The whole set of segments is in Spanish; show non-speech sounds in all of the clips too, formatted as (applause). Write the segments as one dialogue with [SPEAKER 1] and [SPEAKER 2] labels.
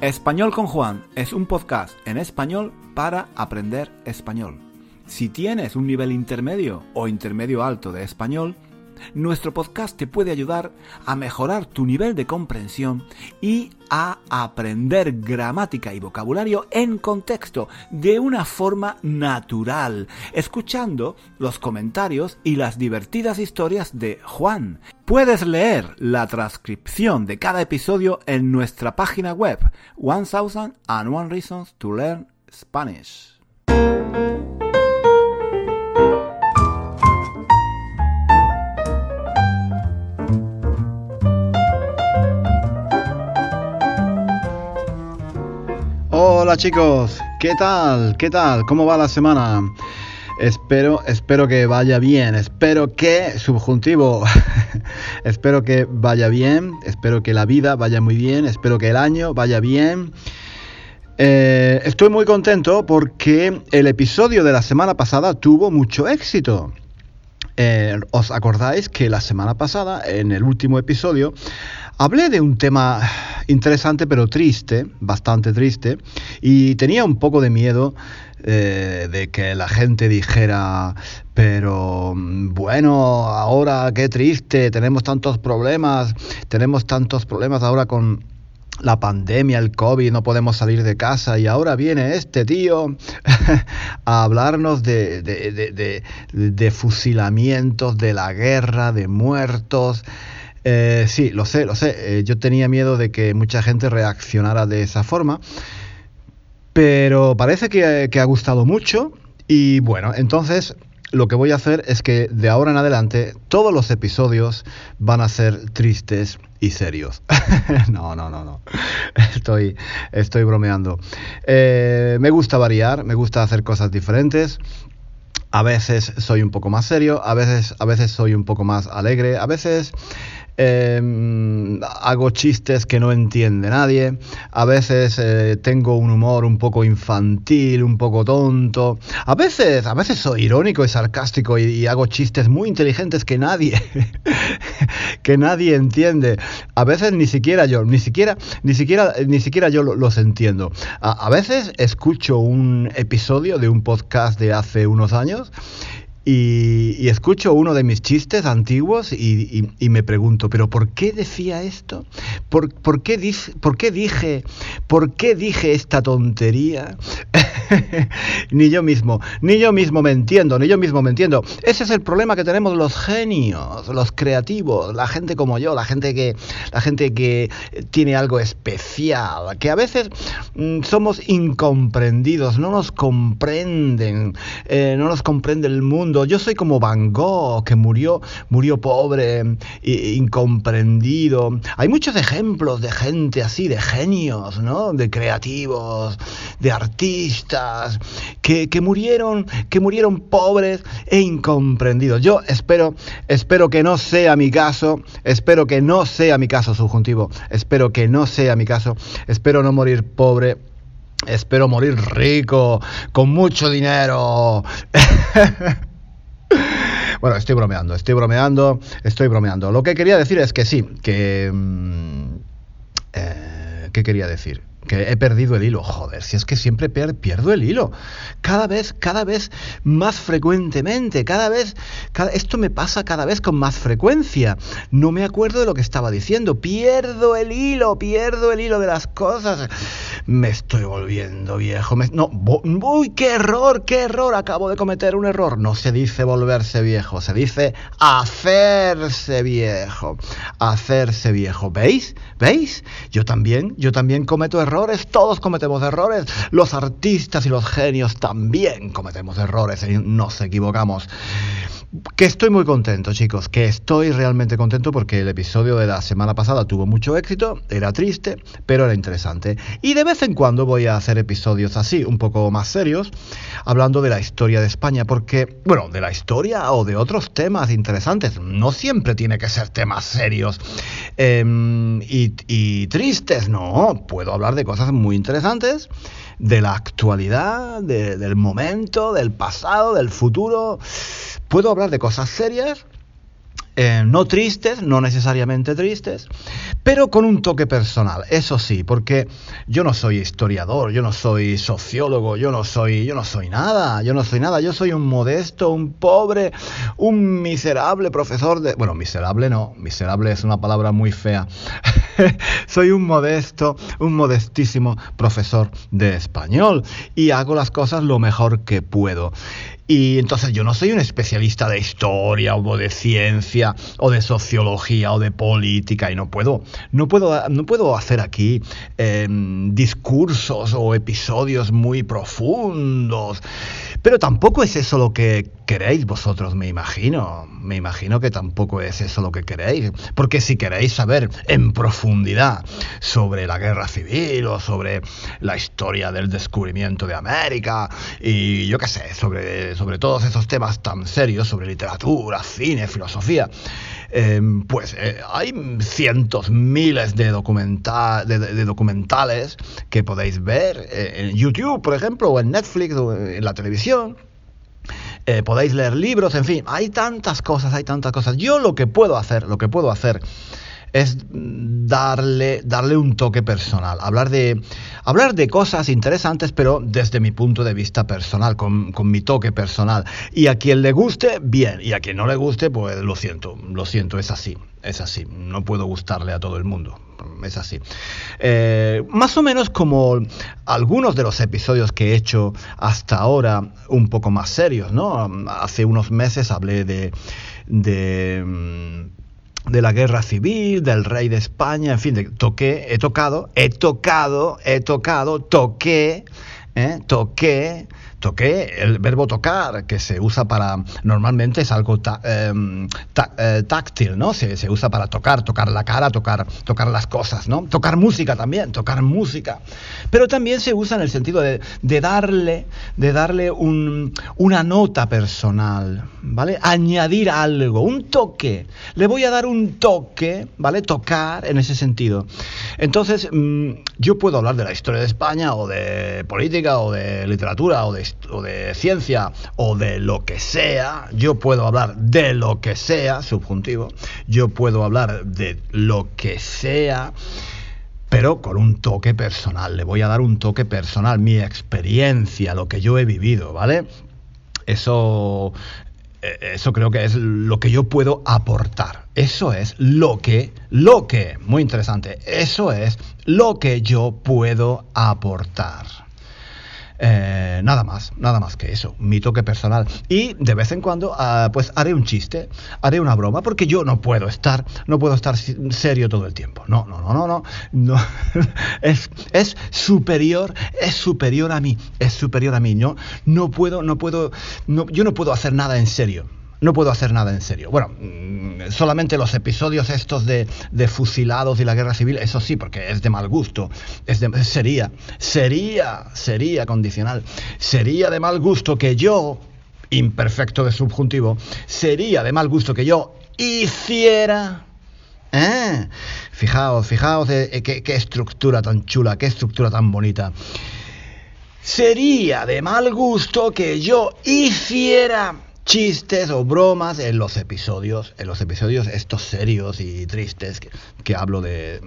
[SPEAKER 1] Español con Juan es un podcast en español para aprender español. Si tienes un nivel intermedio o intermedio alto de español, nuestro podcast te puede ayudar a mejorar tu nivel de comprensión y a aprender gramática y vocabulario en contexto, de una forma natural, escuchando los comentarios y las divertidas historias de Juan. Puedes leer la transcripción de cada episodio en nuestra página web, 1001 Reasons to Learn Spanish. Hola chicos, ¿qué tal? ¿Qué tal? ¿Cómo va la semana? Espero, espero que vaya bien, espero que, subjuntivo, (laughs) espero que vaya bien, espero que la vida vaya muy bien, espero que el año vaya bien. Eh, estoy muy contento porque el episodio de la semana pasada tuvo mucho éxito. Eh, ¿Os acordáis que la semana pasada, en el último episodio, hablé de un tema interesante pero triste, bastante triste, y tenía un poco de miedo eh, de que la gente dijera, pero bueno, ahora qué triste, tenemos tantos problemas, tenemos tantos problemas ahora con la pandemia, el COVID, no podemos salir de casa y ahora viene este tío (laughs) a hablarnos de, de, fusilamientos, de la guerra, de muertos. Eh, sí, lo sé, lo sé. Eh, yo tenía miedo de que mucha gente reaccionara de esa forma, pero parece que, que ha gustado mucho y bueno, entonces lo que voy a hacer es que de ahora en adelante todos los episodios van a ser tristes y serios. (laughs) no, no, no, no. Estoy, estoy bromeando. Eh, me gusta variar, me gusta hacer cosas diferentes. A veces soy un poco más serio, a veces, a veces soy un poco más alegre, a veces Em, hago chistes que no entiende nadie, a veces eh, tengo un humor un poco infantil, un poco tonto, a veces, a veces soy irónico y sarcástico y, hago chistes muy inteligentes que nadie, (laughs) que nadie entiende, a veces ni siquiera yo, ni siquiera, ni siquiera, ni siquiera yo los entiendo. a veces escucho un episodio de un podcast de hace unos años y, escucho uno de mis chistes antiguos y, me pregunto, ¿pero por qué decía esto? ¿Por, qué, ¿Por, qué, dije, ¿Por qué dije esta tontería? (laughs) ni yo mismo, ni yo mismo me entiendo, ni yo mismo me entiendo. Ese es el problema que tenemos los genios, los creativos, la gente como yo, la gente que, la gente que tiene algo especial, que a veces mm, somos incomprendidos, no nos comprenden, eh, no nos comprende el mundo yo soy como Van Gogh, que murió, murió pobre, incomprendido. Hay muchos ejemplos de gente así, de genios, ¿no? De creativos, de artistas, que, murieron, que murieron pobres e incomprendidos. Yo espero, espero que no sea mi caso, espero que no sea mi caso subjuntivo, espero que no sea mi caso, espero no morir pobre Espero morir rico, con mucho dinero. (laughs) Bueno, estoy bromeando, estoy bromeando, estoy bromeando. Lo que quería decir es que sí, que... Mm, eh, ¿Qué quería decir? Que he perdido el hilo. Joder, si es que siempre pierdo el hilo. Cada vez, cada vez más frecuentemente. Cada vez, esto me pasa cada vez con más frecuencia. No me acuerdo de lo que estaba diciendo. Pierdo el hilo, pierdo el hilo de las cosas. Me estoy volviendo viejo. no, uy, qué error, qué error. Acabo de cometer un error. No se dice volverse viejo, se dice hacerse viejo. Hacerse viejo. ¿Veis? ¿Veis? Yo también, yo también cometo errores todos cometemos errores, los artistas y los genios también cometemos errores y nos equivocamos. Que estoy muy contento, chicos, que estoy realmente contento porque el episodio de la semana pasada tuvo mucho éxito, era triste, pero era interesante. Y de vez en cuando voy a hacer episodios así, un poco más serios, hablando de la historia de España, porque, bueno, de la historia o de otros temas interesantes, no siempre tiene que ser temas serios em, y, tristes, no, puedo hablar de cosas muy interesantes, de la actualidad, del momento, del pasado, del futuro. Puedo hablar de cosas serias eh, no tristes, no necesariamente tristes, pero con un toque personal, eso sí, porque yo no soy historiador, yo no soy sociólogo, yo no soy, yo no soy nada, yo no soy nada, yo soy un modesto, un pobre, un miserable profesor de, bueno, miserable no, miserable es una palabra muy fea. (laughs) soy un modesto, un modestísimo profesor de español y hago las cosas lo mejor que puedo. Y entonces yo no soy un especialista de historia o de ciencia o de sociología o de política y no puedo, no puedo, no puedo hacer aquí em, discursos o episodios muy profundos. Pero tampoco es eso lo que queréis vosotros, me imagino. Me imagino que tampoco es eso lo que queréis. Porque si queréis saber en profundidad sobre la guerra civil o sobre la historia del descubrimiento de América y yo qué sé, sobre, sobre todos esos temas tan serios, sobre literatura, cine, filosofía, em, pues eh, hay cientos, miles de, de, documentales que podéis ver eh, en YouTube, por ejemplo, o en Netflix o en la televisión eh, podéis leer libros, en fin, hay tantas cosas, hay tantas cosas. Yo lo que puedo hacer, lo que puedo hacer es darle, darle un toque personal, hablar de, hablar de cosas interesantes, pero desde mi punto de vista personal, con, con, mi toque personal. Y a quien le guste, bien, y a quien no le guste, pues lo siento, lo siento, es así, es así, no puedo gustarle a todo el mundo es así. Eh, más o menos como algunos de los episodios que he hecho hasta ahora, un poco más serios, ¿no? Hace unos meses hablé de, mm, de la guerra civil, del rey de España, en fin, de, toqué, he tocado, he tocado, he tocado, toqué, ¿eh? toqué toqué, el verbo tocar, que se usa para, normalmente es algo em, eh, táctil, ¿no? Se, se, usa para tocar, tocar la cara, tocar, tocar las cosas, ¿no? Tocar música también, tocar música. Pero también se usa en el sentido de, de darle, de darle un, una nota personal, ¿vale? Añadir algo, un toque. Le voy a dar un toque, ¿vale? Tocar en ese sentido. Entonces, mm, yo puedo hablar de la historia de España o de política o de literatura o de o de ciencia o de lo que sea, yo puedo hablar de lo que sea, subjuntivo, yo puedo hablar de lo que sea, pero con un toque personal, le voy a dar un toque personal, mi experiencia, lo que yo he vivido, ¿vale? Eso eh, eso creo que es lo que yo puedo aportar. Eso es lo que, lo que, muy interesante, eso es lo que yo puedo aportar. Eh, nada más, nada más que eso, mi toque personal. Y de vez en cuando, ah, pues haré un chiste, haré una broma, porque yo no puedo estar, no puedo estar serio todo el tiempo. No, no, no, no, no. no. (laughs) es, es superior, es superior a mí, es superior a mí. No, no puedo, no puedo, no, yo no puedo hacer nada en serio no puedo hacer nada en serio. Bueno, mm, solamente los episodios estos de, fusilados y la guerra civil, eso sí, porque es de mal gusto. Sería, sería, sería condicional. Sería de mal gusto que yo, imperfecto de subjuntivo, sería de mal gusto que yo hiciera... ¿eh? Fijaos, fijaos qué, qué estructura tan chula, qué estructura tan bonita. Sería de mal gusto que yo hiciera chistes o bromas en los episodios, en los episodios estos serios y tristes que, hablo de,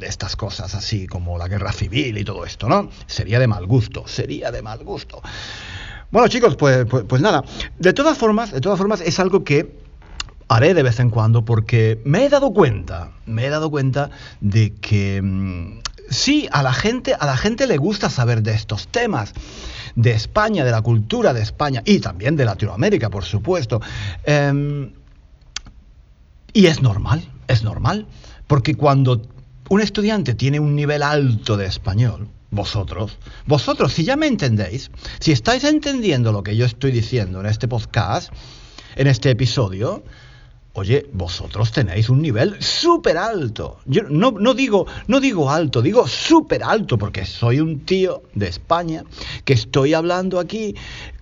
[SPEAKER 1] estas cosas así como la guerra civil y todo esto, ¿no? Sería de mal gusto, sería de mal gusto. Bueno chicos, pues, pues, pues nada, de todas formas, de todas formas es algo que haré de vez en cuando porque me he dado cuenta, me he dado cuenta de que mm, sí, a la gente, a la gente le gusta saber de estos temas de España, de la cultura de España y también de Latinoamérica, por supuesto. Em, y es normal, es normal, porque cuando un estudiante tiene un nivel alto de español, vosotros, vosotros, si ya me entendéis, si estáis entendiendo lo que yo estoy diciendo en este podcast, en este episodio, Oye, vosotros tenéis un nivel súper alto. Yo no, digo, no digo alto, digo súper alto, porque soy un tío de España que estoy hablando aquí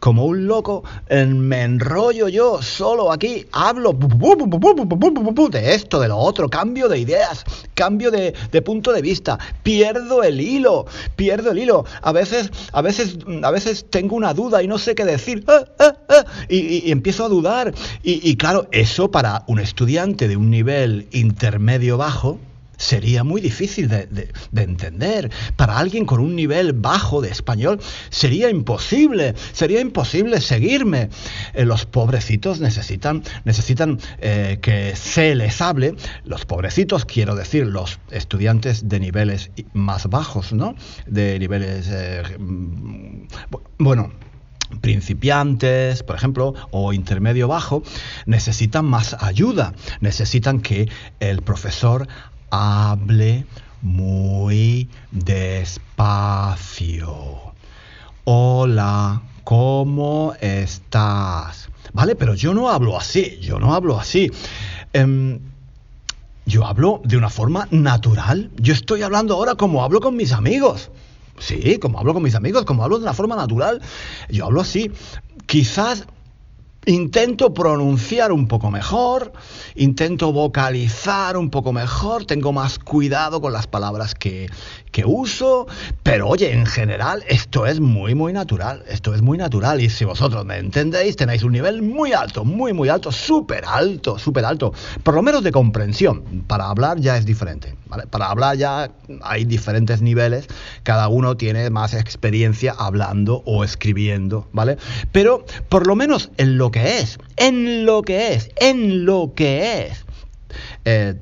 [SPEAKER 1] como un loco, me enrollo yo solo aquí, hablo de esto, de lo otro, cambio de ideas, cambio de, punto de vista, pierdo el hilo, pierdo el hilo. A veces, a veces, a veces tengo una duda y no sé qué decir, y, empiezo a dudar. Y, claro, eso para un estudiante de un nivel intermedio bajo, sería muy difícil de, entender. Para alguien con un nivel bajo de español sería imposible, sería imposible seguirme. Eh, los pobrecitos necesitan, necesitan eh, que se les hable. Los pobrecitos, quiero decir, los estudiantes de niveles más bajos, ¿no? De niveles, eh, mm, bueno, principiantes, por ejemplo, o intermedio bajo, necesitan más ayuda, necesitan que el profesor hable muy despacio. Hola, ¿cómo estás? ¿Vale? Pero yo no hablo así, yo no hablo así. Em, yo hablo de una forma natural. Yo estoy hablando ahora como hablo con mis amigos. Sí, como hablo con mis amigos, como hablo de una forma natural. Yo hablo así. Quizás Intento pronunciar un poco mejor, intento vocalizar un poco mejor, tengo más cuidado con las palabras que, que uso, pero oye, en general esto es muy, muy natural, esto es muy natural y si vosotros me entendéis, tenéis un nivel muy alto, muy, muy alto, súper alto, súper alto, por lo menos de comprensión, para hablar ya es diferente. Para hablar ya hay diferentes niveles, cada uno tiene más experiencia hablando o escribiendo, ¿vale? Pero por lo menos en lo que es, en lo que es, en lo que es, eh,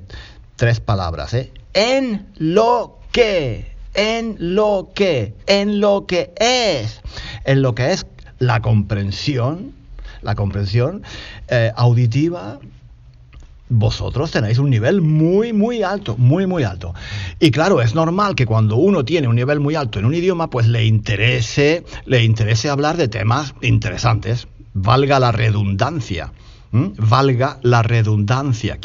[SPEAKER 1] tres palabras, ¿eh? En lo que, en lo que, en lo que es, en lo que es la comprensión, la comprensión eh, auditiva, vosotros tenéis un nivel muy, muy alto, muy, muy alto. Y claro, es normal que cuando uno tiene un nivel muy alto en un idioma, pues le interese, le interese hablar de temas interesantes, valga la redundancia. Valga la redundancia.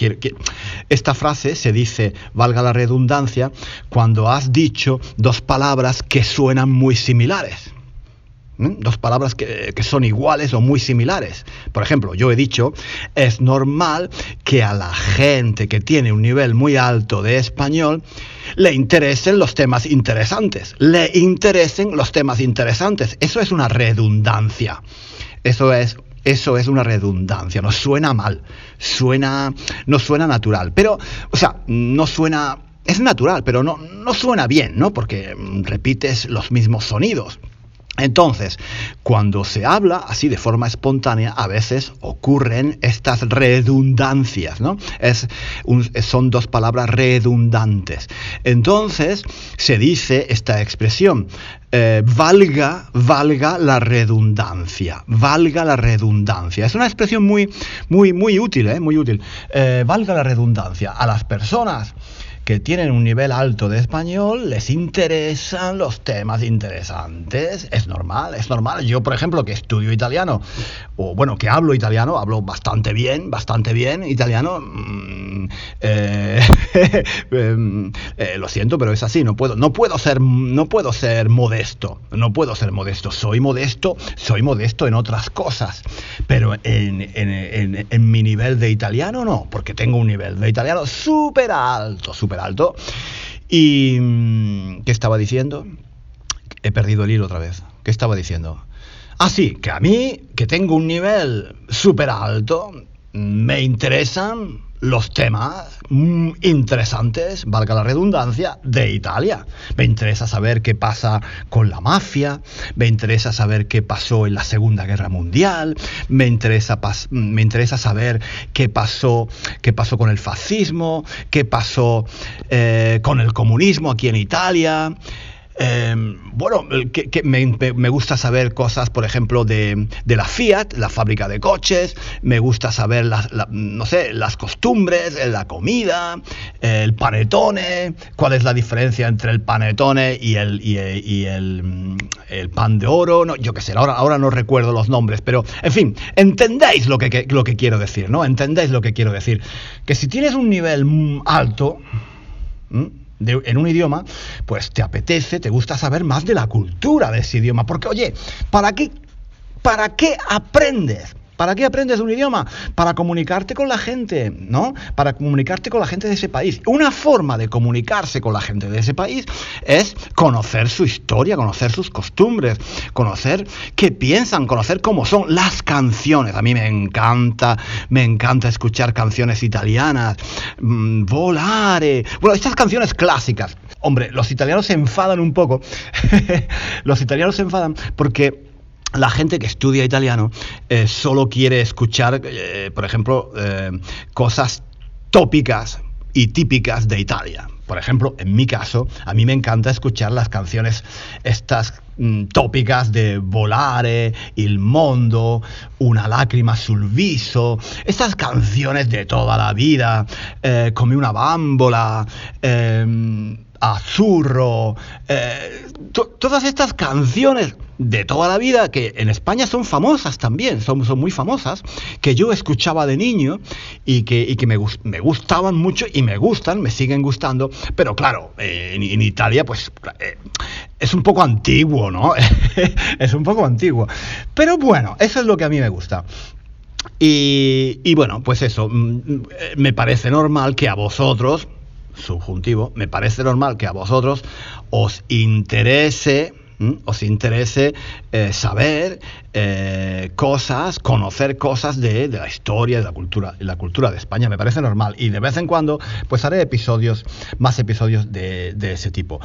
[SPEAKER 1] Esta frase se dice, valga la redundancia, cuando has dicho dos palabras que suenan muy similares. Dos palabras que, que, son iguales o muy similares. Por ejemplo, yo he dicho, es normal que a la gente que tiene un nivel muy alto de español le interesen los temas interesantes. Le interesen los temas interesantes. Eso es una redundancia. Eso es eso es una redundancia, no suena mal, suena, no suena natural, pero, o sea, no suena, es natural, pero no, no suena bien, ¿no? Porque repites los mismos sonidos. Entonces, cuando se habla así de forma espontánea, a veces ocurren estas redundancias, ¿no? Son dos palabras redundantes. Entonces, se dice esta expresión, eh, valga, valga la redundancia, valga la redundancia. Es una expresión muy, muy, muy útil, ¿eh? Muy útil. Eh, valga la redundancia. A las personas que tienen un nivel alto de español, les interesan los temas interesantes. Es normal, es normal. Yo, por ejemplo, que estudio italiano, o bueno, que hablo italiano, hablo bastante bien, bastante bien italiano. Mm, eh, (laughs) em, eh, lo siento, pero es así. No puedo, no puedo ser, no puedo ser modesto. No puedo ser modesto. Soy modesto, soy modesto en otras cosas. Pero en, mi nivel de italiano no, porque tengo un nivel de italiano súper alto, súper alto. ¿Y mm, qué estaba diciendo? He perdido el hilo otra vez. ¿Qué estaba diciendo? Ah, sí, que a mí, que tengo un nivel súper alto, me interesan los temas mm, interesantes, valga la redundancia, de Italia. Me interesa saber qué pasa con la mafia, me interesa saber qué pasó en la Segunda Guerra Mundial, me interesa, me interesa saber qué pasó, qué pasó con el fascismo, qué pasó eh, con el comunismo aquí en Italia. Em, bueno, que, me, gusta saber cosas, por ejemplo, de, la Fiat, la fábrica de coches, me gusta saber las, no sé, las costumbres, la comida, el panetone, cuál es la diferencia entre el panetone y el, y, el, pan de oro, no, yo qué sé, ahora, ahora no recuerdo los nombres, pero en fin, entendéis lo que, lo que quiero decir, ¿no? Entendéis lo que quiero decir. Que si tienes un nivel alto, en un idioma, pues te apetece, te gusta saber más de la cultura de ese idioma. Porque, oye, ¿para qué, para qué aprendes ¿Para qué aprendes un idioma? Para comunicarte con la gente, ¿no? Para comunicarte con la gente de ese país. Una forma de comunicarse con la gente de ese país es conocer su historia, conocer sus costumbres, conocer qué piensan, conocer cómo son las canciones. A mí me encanta, me encanta escuchar canciones italianas, mm, volare. Bueno, estas canciones clásicas. Hombre, los italianos se enfadan un poco. (laughs) los italianos se enfadan porque la gente que estudia italiano eh, solo quiere escuchar, eh, por ejemplo, eh, cosas tópicas y típicas de Italia. Por ejemplo, en mi caso, a mí me encanta escuchar las canciones estas mm, tópicas de Volare, Il Mondo, Una lágrima sul viso, estas canciones de toda la vida, Come una bambola, em, Azurro, todas estas canciones de toda la vida, que en España son famosas también, son, muy famosas, que yo escuchaba de niño y que, me, gustaban mucho y me gustan, me siguen gustando, pero claro, eh, en, Italia pues eh, es un poco antiguo, ¿no? (laughs) es un poco antiguo. Pero bueno, eso es lo que a mí me gusta. Y, bueno, pues eso, mm, me parece normal que a vosotros, subjuntivo, me parece normal que a vosotros os interese os interese eh, saber eh, cosas, conocer cosas de, la historia, de la cultura, la cultura de España. Me parece normal. Y de vez en cuando, pues haré episodios, más episodios de, ese tipo.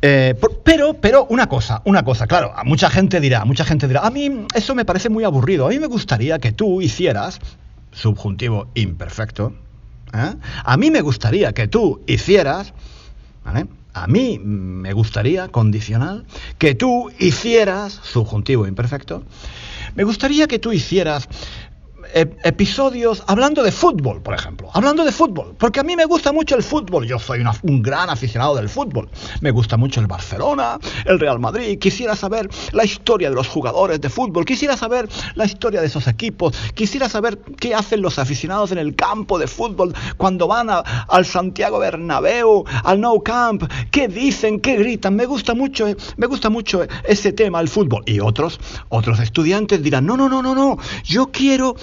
[SPEAKER 1] Eh, pero, pero una cosa, una cosa, claro, a mucha gente dirá, mucha gente dirá, a mí eso me parece muy aburrido. A mí me gustaría que tú hicieras, subjuntivo imperfecto, a mí me gustaría que tú hicieras, ¿vale? a mí me gustaría, condicional, que tú hicieras, subjuntivo imperfecto, me gustaría que tú hicieras episodios hablando de fútbol, por ejemplo. Hablando de fútbol, porque a mí me gusta mucho el fútbol. Yo soy un gran aficionado del fútbol. Me gusta mucho el Barcelona, el Real Madrid. Quisiera saber la historia de los jugadores de fútbol. Quisiera saber la historia de esos equipos. Quisiera saber qué hacen los aficionados en el campo de fútbol cuando van al Santiago Bernabéu, al Nou Camp. ¿Qué dicen? ¿Qué gritan? Me gusta mucho, me gusta mucho ese tema, el fútbol. Y otros, otros estudiantes dirán, no, no, no, no, no. Yo quiero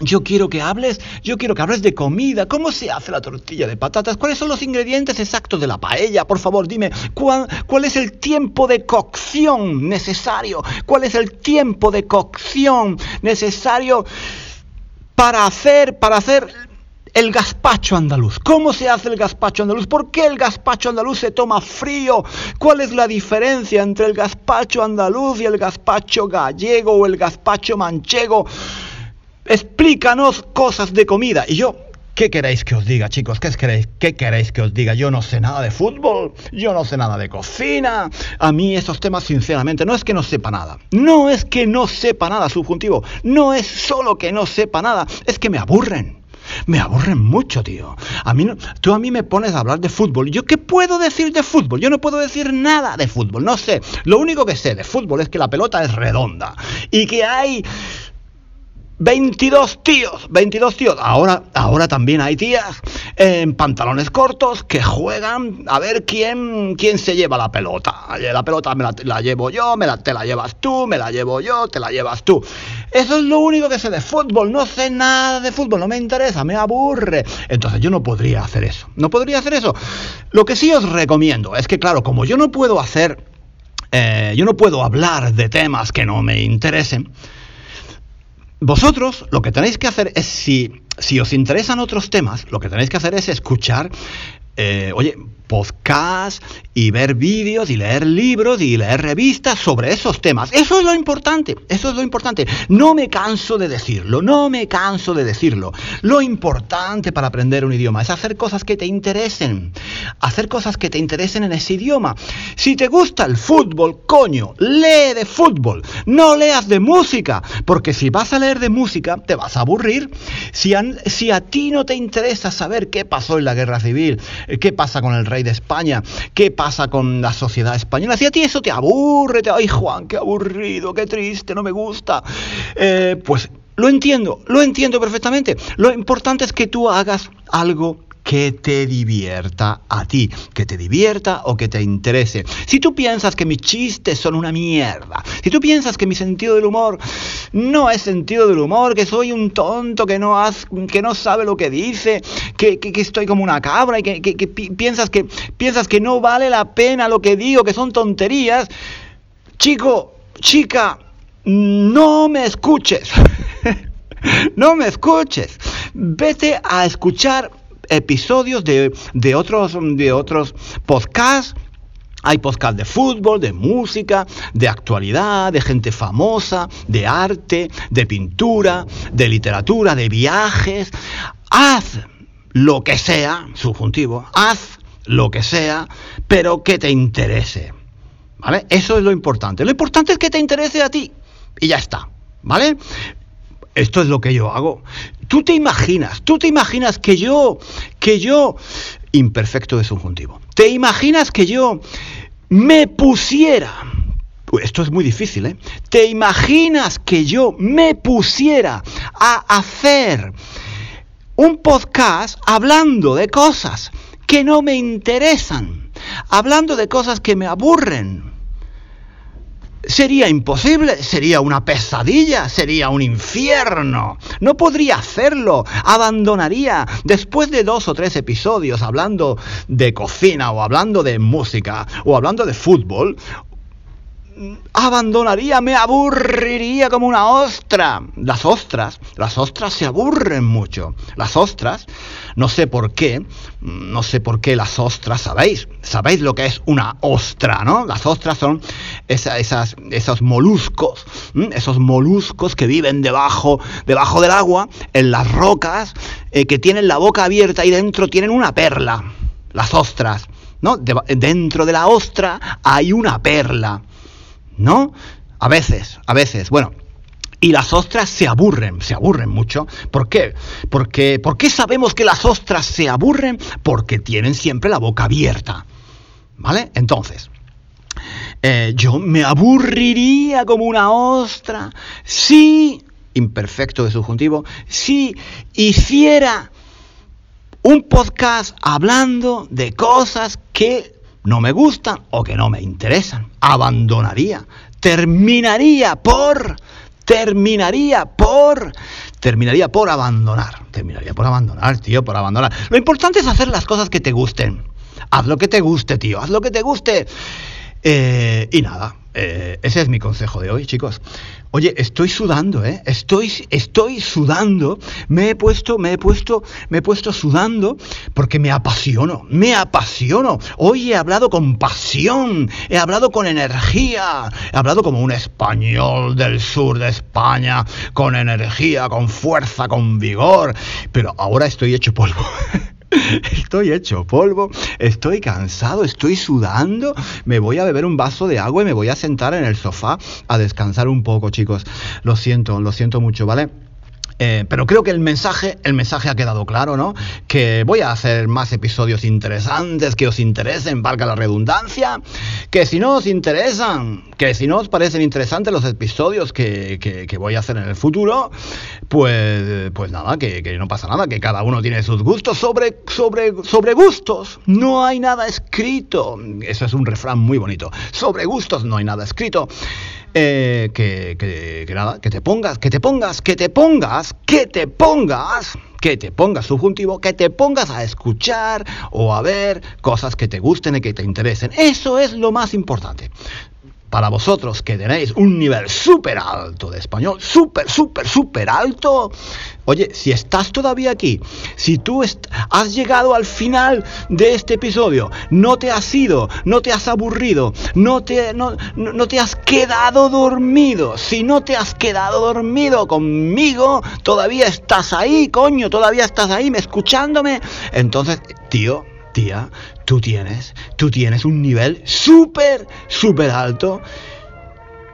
[SPEAKER 1] yo quiero que hables, yo quiero que hables de comida, cómo se hace la tortilla de patatas, cuáles son los ingredientes exactos de la paella, por favor, dime cuál, cuál es el tiempo de cocción necesario, cuál es el tiempo de cocción necesario para hacer, para hacer el gazpacho andaluz. ¿Cómo se hace el gazpacho andaluz? ¿Por qué el gazpacho andaluz se toma frío? ¿Cuál es la diferencia entre el gazpacho andaluz y el gazpacho gallego o el gazpacho manchego? Explícanos cosas de comida. Y yo, ¿qué queréis que os diga, chicos? ¿Qué queréis, ¿Qué queréis que os diga? Yo no sé nada de fútbol, yo no sé nada de cocina. A mí esos temas, sinceramente, no es que no sepa nada. No es que no sepa nada, subjuntivo. No es solo que no sepa nada, es que me aburren. Me aburren mucho, tío. A mí tú a mí me pones a hablar de fútbol. ¿Yo qué puedo decir de fútbol? Yo no puedo decir nada de fútbol. No sé. Lo único que sé de fútbol es que la pelota es redonda y que hay 22 tíos, 22 tíos. Ahora, ahora también hay tías en pantalones cortos que juegan a ver quién, quién se lleva la pelota. La pelota me la, llevo yo, me la, te la llevas tú, me la llevo yo, te la llevas tú. Eso es lo único que sé de fútbol. No sé nada de fútbol, no me interesa, me aburre. Entonces yo no podría hacer eso. No podría hacer eso. Lo que sí os recomiendo es que, claro, como yo no puedo hacer, eh, yo no puedo hablar de temas que no me interesen, vosotros lo que tenéis que hacer es, si, si os interesan otros temas, lo que tenéis que hacer es escuchar, eh, oye, podcast y ver vídeos y leer libros y leer revistas sobre esos temas. Eso es lo importante, eso es lo importante. No me canso de decirlo, no me canso de decirlo. Lo importante para aprender un idioma es hacer cosas que te interesen, hacer cosas que te interesen en ese idioma. Si te gusta el fútbol, coño, lee de fútbol, no leas de música, porque si vas a leer de música te vas a aburrir. Si a, si a ti no te interesa saber qué pasó en la guerra civil, qué pasa con el rey de España, qué pasa con la sociedad española. Si a ti eso te aburre, te, ay Juan, qué aburrido, qué triste, no me gusta, eh, pues lo entiendo, lo entiendo perfectamente. Lo importante es que tú hagas algo que te divierta a ti, que te divierta o que te interese. Si tú piensas que mis chistes son una mierda, si tú piensas que mi sentido del humor no es sentido del humor, que soy un tonto, que no, que no sabe lo que dice, que, estoy como una cabra y que, piensas que piensas que no vale la pena lo que digo, que son tonterías, chico, chica, no me escuches. (laughs) no me escuches. Vete a escuchar episodios de, otros, de otros podcasts. Hay podcasts de fútbol, de música, de actualidad, de gente famosa, de arte, de pintura, de literatura, de viajes. Haz lo que sea, subjuntivo, haz lo que sea, pero que te interese. ¿Vale? Eso es lo importante. Lo importante es que te interese a ti. Y ya está. ¿Vale? Esto es lo que yo hago. Tú te imaginas, tú te imaginas que yo, que yo, imperfecto de subjuntivo, te imaginas que yo me pusiera, esto es muy difícil, ¿eh? Te imaginas que yo me pusiera a hacer un podcast hablando de cosas que no me interesan, hablando de cosas que me aburren, Sería imposible, sería una pesadilla, sería un infierno. No podría hacerlo, abandonaría. Después de dos o tres episodios hablando de cocina o hablando de música o hablando de fútbol, abandonaría, me aburriría como una ostra. Las ostras, las ostras se aburren mucho. Las ostras, no sé por qué, no sé por qué las ostras, ¿sabéis? ¿Sabéis lo que es una ostra, no? Las ostras son esas, esos moluscos, esos moluscos que viven debajo, debajo del agua, en las rocas, eh, que tienen la boca abierta y dentro tienen una perla. Las ostras, ¿no? dentro de la ostra hay una perla. ¿No? A veces, a veces, bueno. Y las ostras se aburren, se aburren mucho. ¿Por qué? Porque, ¿Por qué sabemos que las ostras se aburren? Porque tienen siempre la boca abierta. ¿Vale? Entonces, eh, yo me aburriría como una ostra si, imperfecto de subjuntivo, si hiciera un podcast hablando de cosas que no me gustan o que no me interesan. Abandonaría. Terminaría por... Terminaría por... Terminaría por abandonar. Terminaría por abandonar, tío, por abandonar. Lo importante es hacer las cosas que te gusten. Haz lo que te guste, tío. Haz lo que te guste. Eh, y nada, eh, ese es mi consejo de hoy, chicos. Oye, estoy sudando, ¿eh? Estoy, estoy sudando. Me he puesto, me he puesto, me he puesto sudando porque me apasiono, me apasiono. Hoy he hablado con pasión, he hablado con energía, he hablado como un español del sur de España, con energía, con fuerza, con vigor. Pero ahora estoy hecho polvo. (laughs) (laughs) Estoy hecho polvo, estoy cansado, estoy sudando, me voy a beber un vaso de agua y me voy a sentar en el sofá a descansar un poco, chicos. Lo siento, lo siento mucho, ¿vale? Eh, pero creo que el mensaje, el mensaje ha quedado claro, ¿no? Que voy a hacer más episodios interesantes que os interesen, valga la redundancia. Que si no os interesan, que si no os parecen interesantes los episodios que, que, voy a hacer en el futuro, pues, pues nada, que, que, no pasa nada, que cada uno tiene sus gustos sobre, sobre, sobre gustos. No hay nada escrito. Eso es un refrán muy bonito. Sobre gustos no hay nada escrito. Eh, que, que, que te pongas, que te pongas, que te pongas, que te pongas, que te pongas subjuntivo, que te pongas a escuchar o a ver cosas que te gusten y que te interesen. Eso es lo más importante para vosotros que tenéis un nivel súper alto de español, súper, súper, súper alto, oye, si estás todavía aquí, si tú has llegado al final de este episodio, no te has ido, no te has aburrido, no te, no, no te has quedado dormido, si no te has quedado dormido conmigo, todavía estás ahí, coño, todavía estás ahí escuchándome, entonces, tío, tía, tú tienes, tú tienes un nivel súper, súper alto.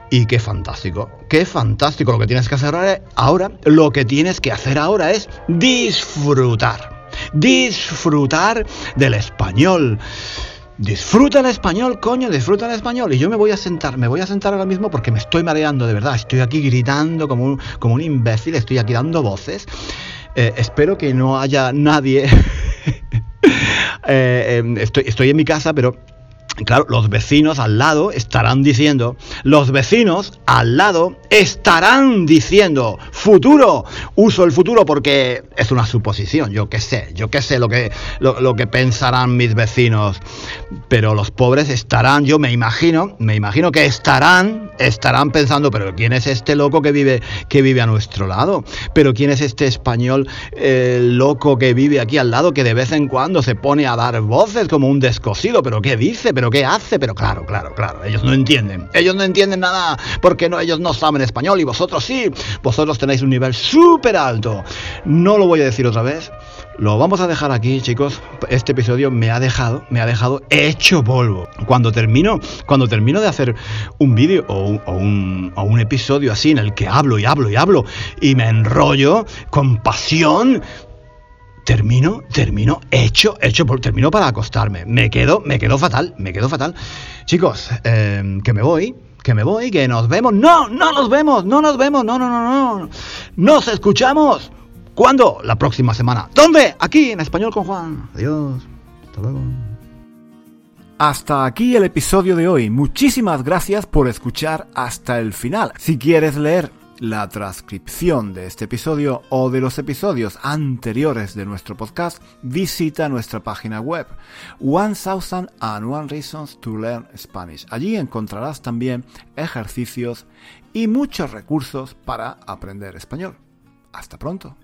[SPEAKER 1] Y qué fantástico, qué fantástico. Lo que tienes que hacer ahora, lo que tienes que hacer ahora es disfrutar. Disfrutar del español. Disfruta el español, coño, disfruta el español. Y yo me voy a sentar, me voy a sentar ahora mismo porque me estoy mareando de verdad. Estoy aquí gritando como un, como un imbécil, estoy aquí dando voces. Eh, espero que no haya nadie (laughs) Eh, em, estoy, estoy en mi casa, pero Claro, los vecinos al lado estarán diciendo, los vecinos al lado estarán diciendo, futuro, uso el futuro porque es una suposición, yo qué sé, yo qué sé lo que, lo, que pensarán mis vecinos, pero los pobres estarán, yo me imagino, me imagino que estarán, estarán pensando, pero ¿quién es este loco que vive, que vive a nuestro lado? ¿Pero quién es este español eh, loco que vive aquí al lado que de vez en cuando se pone a dar voces como un descosido? ¿Pero qué dice? ¿Pero qué hace? Pero claro, claro, claro, ellos no entienden. Ellos no entienden nada porque no, ellos no saben español y vosotros sí. Vosotros tenéis un nivel súper alto. No lo voy a decir otra vez. Lo vamos a dejar aquí, chicos. Este episodio me ha dejado, me ha dejado hecho polvo. Cuando termino, cuando termino de hacer un vídeo o un, o un episodio así en el que hablo y hablo y hablo y me enrollo con pasión, termino, termino hecho, hecho, termino para acostarme. Me quedo, me quedo fatal, me quedo fatal. Chicos, em, que me voy, que me voy, que nos vemos. No, no nos vemos, no nos vemos, no, no, no, no. Nos escuchamos. ¿Cuándo? La próxima semana. ¿Dónde? Aquí, en Español con Juan. Adiós. Hasta luego. Hasta aquí el episodio de hoy. Muchísimas gracias por escuchar hasta el final. Si quieres leer la transcripción de este episodio o de los episodios anteriores de nuestro podcast, visita nuestra página web One Thousand and One Reasons to Learn Spanish. Allí encontrarás también ejercicios y muchos recursos para aprender español. Hasta pronto.